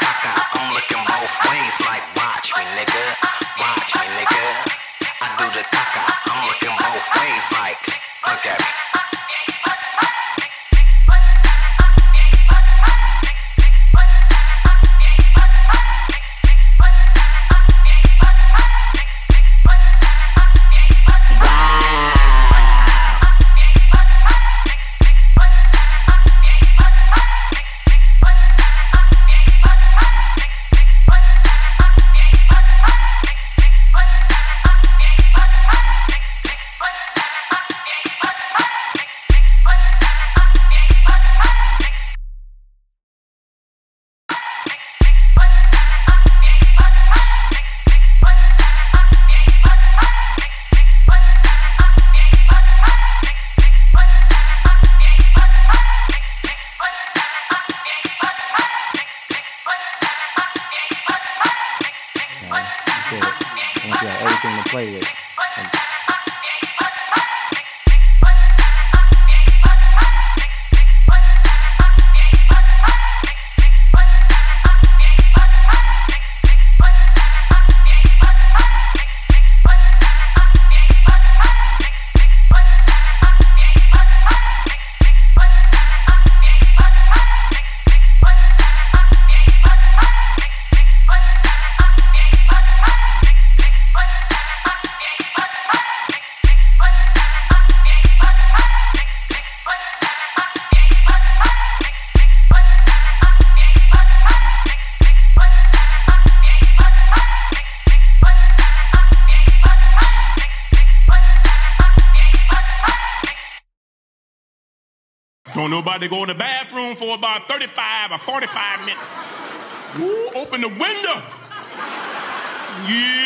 I'm looking both ways like watch me, nigga. Watch me, nigga. I do the caca. I'm looking both ways like look at me. So once you everything to play with. Don't nobody go in the bathroom for about 35 or 45 minutes. Ooh, open the window. Yep.